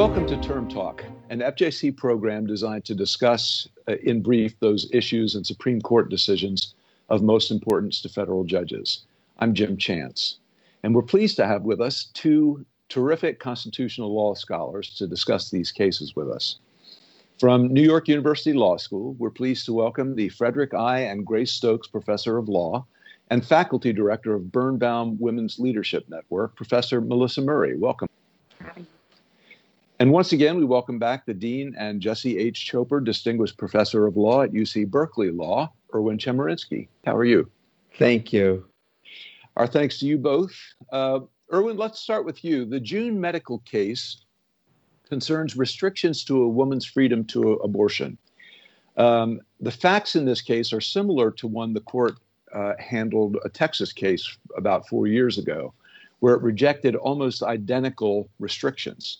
Welcome to Term Talk, an FJC program designed to discuss uh, in brief those issues and Supreme Court decisions of most importance to federal judges. I'm Jim Chance, and we're pleased to have with us two terrific constitutional law scholars to discuss these cases with us. From New York University Law School, we're pleased to welcome the Frederick I. and Grace Stokes Professor of Law and Faculty Director of Birnbaum Women's Leadership Network, Professor Melissa Murray. Welcome. And once again, we welcome back the Dean and Jesse H. Choper Distinguished Professor of Law at UC Berkeley Law, Erwin Chemerinsky. How are you? Thank you. Our thanks to you both. Uh, Erwin, let's start with you. The June medical case concerns restrictions to a woman's freedom to abortion. Um, the facts in this case are similar to one the court uh, handled a Texas case about four years ago, where it rejected almost identical restrictions.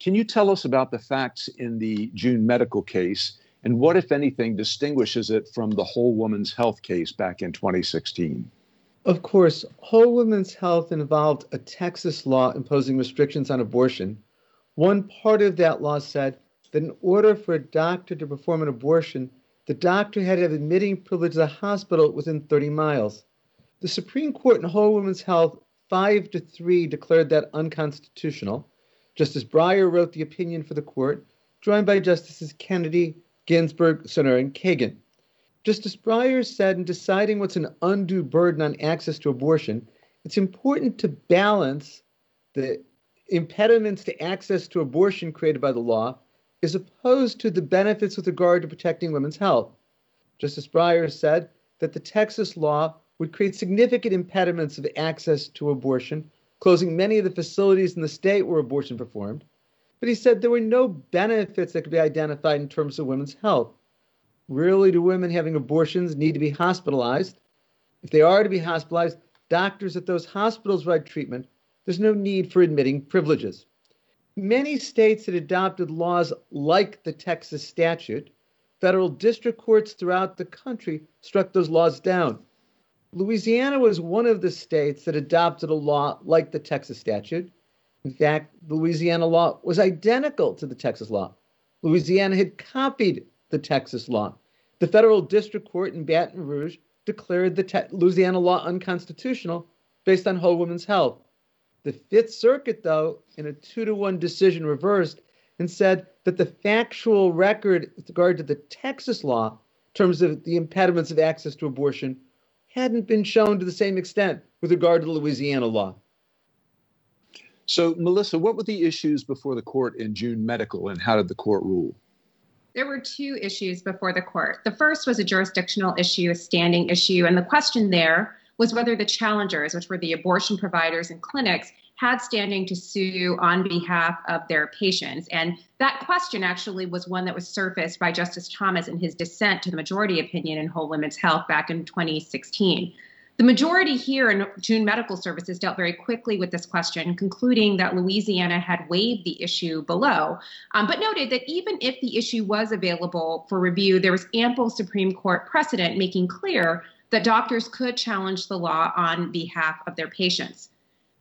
Can you tell us about the facts in the June medical case and what, if anything, distinguishes it from the Whole Woman's Health case back in 2016? Of course, Whole Woman's Health involved a Texas law imposing restrictions on abortion. One part of that law said that in order for a doctor to perform an abortion, the doctor had to have admitting privilege to the hospital within 30 miles. The Supreme Court in Whole Woman's Health, 5 to 3, declared that unconstitutional. Justice Breyer wrote the opinion for the court, joined by Justices Kennedy, Ginsburg, Sotomayor, and Kagan. Justice Breyer said in deciding what's an undue burden on access to abortion, it's important to balance the impediments to access to abortion created by the law as opposed to the benefits with regard to protecting women's health. Justice Breyer said that the Texas law would create significant impediments of access to abortion closing many of the facilities in the state where abortion performed. But he said there were no benefits that could be identified in terms of women's health. Rarely do women having abortions need to be hospitalized. If they are to be hospitalized, doctors at those hospitals provide treatment. There's no need for admitting privileges. Many states had adopted laws like the Texas statute. Federal district courts throughout the country struck those laws down. Louisiana was one of the states that adopted a law like the Texas statute. In fact, Louisiana law was identical to the Texas law. Louisiana had copied the Texas law. The federal district court in Baton Rouge declared the te- Louisiana law unconstitutional based on Whole Woman's Health. The Fifth Circuit, though, in a two to one decision, reversed and said that the factual record with regard to the Texas law, in terms of the impediments of access to abortion, hadn't been shown to the same extent with regard to Louisiana law. So, Melissa, what were the issues before the court in June medical, and how did the court rule? There were two issues before the court. The first was a jurisdictional issue, a standing issue, and the question there was whether the challengers, which were the abortion providers and clinics, had standing to sue on behalf of their patients. And that question actually was one that was surfaced by Justice Thomas in his dissent to the majority opinion in Whole Women's Health back in 2016. The majority here in June Medical Services dealt very quickly with this question, concluding that Louisiana had waived the issue below, um, but noted that even if the issue was available for review, there was ample Supreme Court precedent making clear that doctors could challenge the law on behalf of their patients.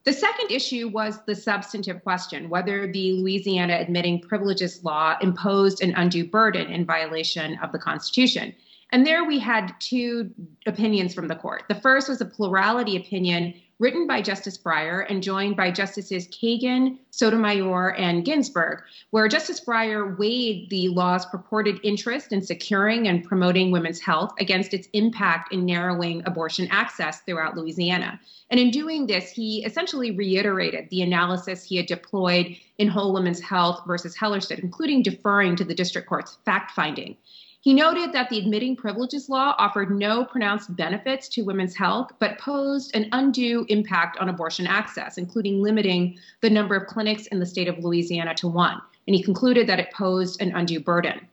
The second issue was the substantive question whether the Louisiana admitting privileges law imposed an undue burden in violation of the Constitution. And there we had two opinions from the court. The first was a plurality opinion written by Justice Breyer and joined by Justices Kagan, Sotomayor, and Ginsburg, where Justice Breyer weighed the law's purported interest in securing and promoting women's health against its impact in narrowing abortion access throughout Louisiana. And in doing this, he essentially reiterated the analysis he had deployed in Whole Women's Health versus Hellerstedt, including deferring to the district court's fact finding. He noted that the admitting privileges law offered no pronounced benefits to women's health, but posed an undue impact on abortion access, including limiting the number of clinics in the state of Louisiana to one. And he concluded that it posed an undue burden.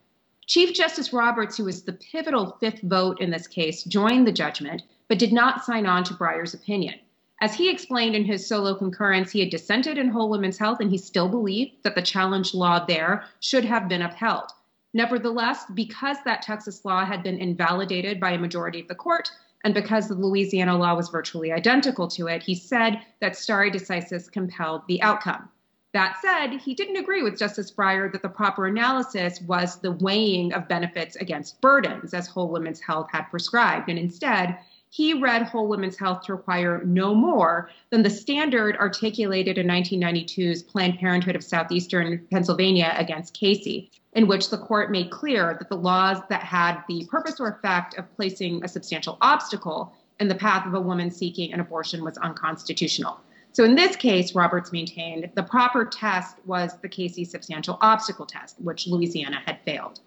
Chief Justice Roberts, who was the pivotal fifth vote in this case, joined the judgment, but did not sign on to Breyer's opinion. As he explained in his solo concurrence, he had dissented in Whole Women's Health, and he still believed that the challenge law there should have been upheld. Nevertheless, because that Texas law had been invalidated by a majority of the court, and because the Louisiana law was virtually identical to it, he said that stare decisis compelled the outcome. That said, he didn't agree with Justice Breyer that the proper analysis was the weighing of benefits against burdens, as Whole Women's Health had prescribed. And instead, he read Whole Women's Health to require no more than the standard articulated in 1992's Planned Parenthood of Southeastern Pennsylvania against Casey, in which the court made clear that the laws that had the purpose or effect of placing a substantial obstacle in the path of a woman seeking an abortion was unconstitutional. So in this case, Roberts maintained the proper test was the Casey substantial obstacle test, which Louisiana had failed.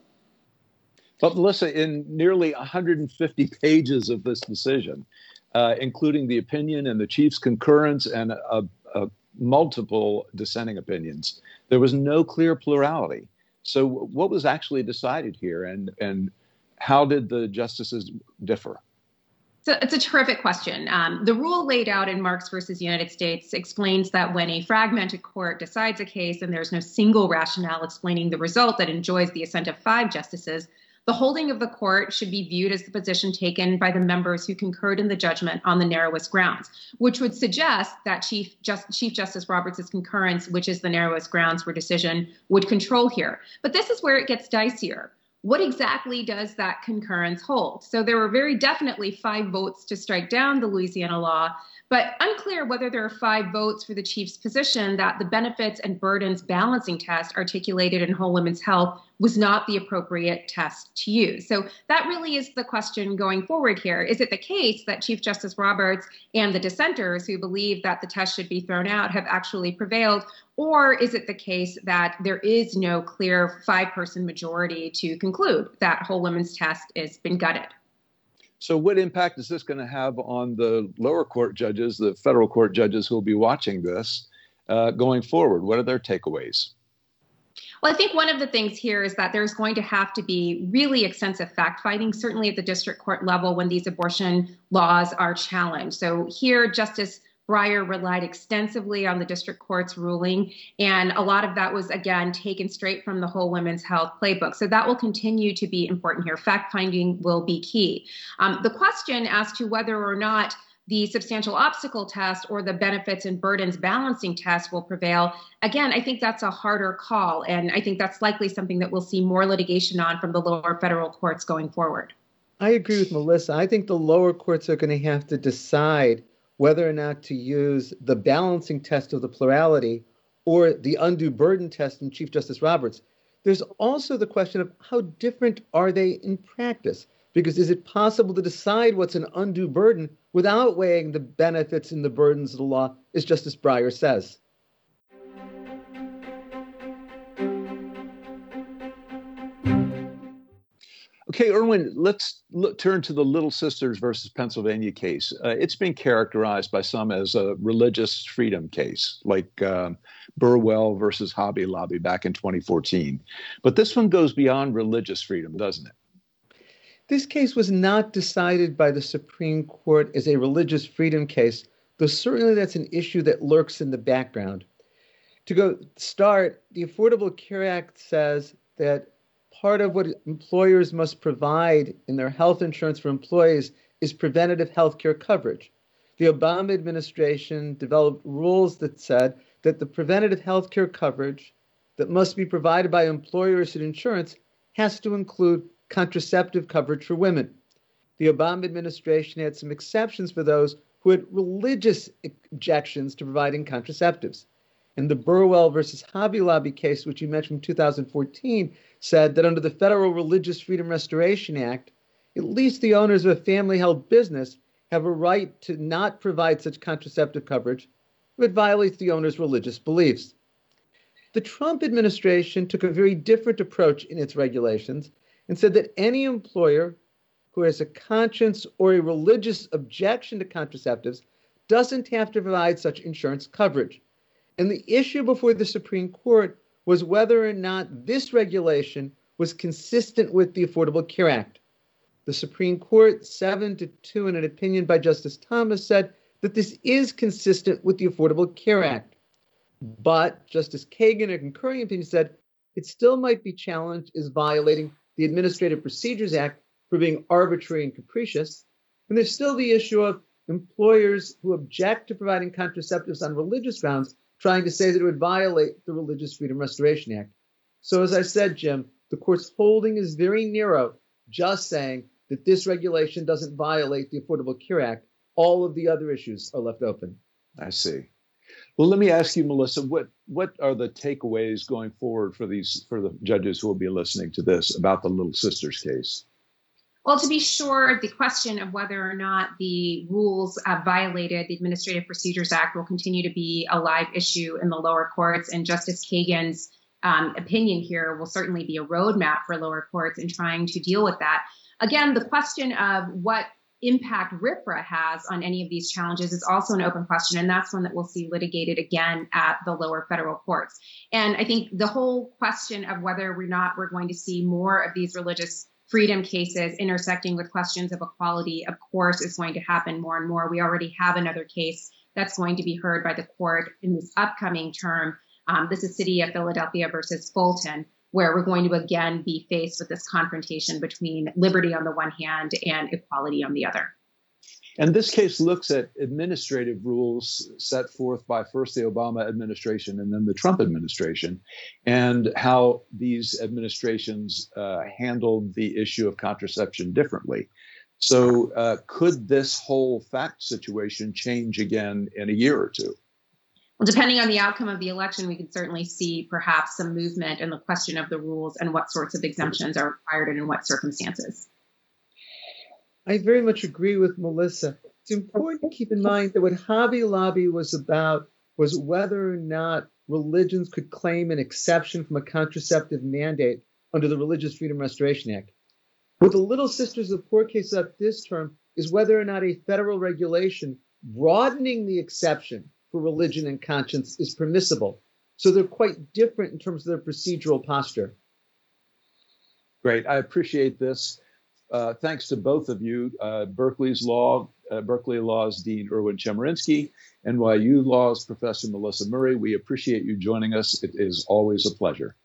But Melissa, in nearly 150 pages of this decision, uh, including the opinion and the chief's concurrence and uh, uh, multiple dissenting opinions, there was no clear plurality. So, what was actually decided here, and and how did the justices differ? So it's a terrific question. Um, the rule laid out in Marks versus United States explains that when a fragmented court decides a case and there's no single rationale explaining the result that enjoys the assent of five justices, the holding of the court should be viewed as the position taken by the members who concurred in the judgment on the narrowest grounds, which would suggest that Chief, Just, Chief Justice Roberts' concurrence, which is the narrowest grounds for decision, would control here. But this is where it gets dicier. What exactly does that concurrence hold? So there were very definitely five votes to strike down the Louisiana law, but unclear whether there are five votes for the chief's position that the benefits and burdens balancing test articulated in Whole Women's Health was not the appropriate test to use. So that really is the question going forward here. Is it the case that Chief Justice Roberts and the dissenters who believe that the test should be thrown out have actually prevailed? Or is it the case that there is no clear five person majority to conclude that Whole Women's Test has been gutted? So, what impact is this going to have on the lower court judges, the federal court judges who will be watching this uh, going forward? What are their takeaways? Well, I think one of the things here is that there's going to have to be really extensive fact finding, certainly at the district court level when these abortion laws are challenged. So, here, Justice Breyer relied extensively on the district court's ruling, and a lot of that was, again, taken straight from the whole women's health playbook. So that will continue to be important here. Fact finding will be key. Um, the question as to whether or not the substantial obstacle test or the benefits and burdens balancing test will prevail. Again, I think that's a harder call, and I think that's likely something that we'll see more litigation on from the lower federal courts going forward. I agree with Melissa. I think the lower courts are going to have to decide whether or not to use the balancing test of the plurality or the undue burden test in Chief Justice Roberts. There's also the question of how different are they in practice? Because is it possible to decide what's an undue burden without weighing the benefits and the burdens of the law, as Justice Breyer says? Okay, Erwin, let's look, turn to the Little Sisters versus Pennsylvania case. Uh, it's been characterized by some as a religious freedom case, like um, Burwell versus Hobby Lobby back in 2014. But this one goes beyond religious freedom, doesn't it? This case was not decided by the Supreme Court as a religious freedom case, though certainly that's an issue that lurks in the background. To go start, the Affordable Care Act says that part of what employers must provide in their health insurance for employees is preventative health care coverage. The Obama administration developed rules that said that the preventative health care coverage that must be provided by employers and insurance has to include contraceptive coverage for women. The Obama administration had some exceptions for those who had religious objections to providing contraceptives. And the Burwell versus Hobby Lobby case, which you mentioned in 2014, said that under the Federal Religious Freedom Restoration Act, at least the owners of a family held business have a right to not provide such contraceptive coverage if it violates the owner's religious beliefs. The Trump administration took a very different approach in its regulations and said that any employer who has a conscience or a religious objection to contraceptives doesn't have to provide such insurance coverage. And the issue before the Supreme Court was whether or not this regulation was consistent with the Affordable Care Act. The Supreme Court, 7 to 2, in an opinion by Justice Thomas, said that this is consistent with the Affordable Care Act. But Justice Kagan, a concurring opinion, said it still might be challenged as violating the Administrative Procedures Act for being arbitrary and capricious. And there's still the issue of employers who object to providing contraceptives on religious grounds trying to say that it would violate the Religious Freedom Restoration Act. So, as I said, Jim, the court's holding is very narrow, just saying that this regulation doesn't violate the Affordable Care Act. All of the other issues are left open. I see. Well, let me ask you, Melissa, what what are the takeaways going forward for these for the judges who will be listening to this about the Little Sisters case? Well, to be sure, the question of whether or not the rules violated the Administrative Procedures Act will continue to be a live issue in the lower courts, and Justice Kagan's um, opinion here will certainly be a roadmap for lower courts in trying to deal with that. Again, the question of what impact RFRA has on any of these challenges is also an open question, and that's one that we'll see litigated again at the lower federal courts. And I think the whole question of whether or not we're going to see more of these religious freedom cases intersecting with questions of equality, of course, is going to happen more and more. We already have another case that's going to be heard by the court in this upcoming term. Um, this is City of Philadelphia versus Fulton, where we're going to again be faced with this confrontation between liberty on the one hand and equality on the other. And this case looks at administrative rules set forth by first the Obama administration and then the Trump administration, and how these administrations uh, handled the issue of contraception differently. So, uh, could this whole fact situation change again in a year or two? Well, depending on the outcome of the election, we could certainly see perhaps some movement in the question of the rules and what sorts of exemptions are required and in what circumstances. I very much agree with Melissa. It's important to keep in mind that what Hobby Lobby was about was whether or not religions could claim an exception from a contraceptive mandate under the Religious Freedom Restoration Act. What the Little Sisters of Poor case up this term is whether or not a federal regulation broadening the exception for religion and conscience is permissible. So they're quite different in terms of their procedural posture. Great. I appreciate this. Uh, thanks to both of you, uh, Berkeley's Law, uh, Berkeley Law's Dean Erwin Chemerinsky, NYU Law's Professor Melissa Murray. We appreciate you joining us. It is always a pleasure.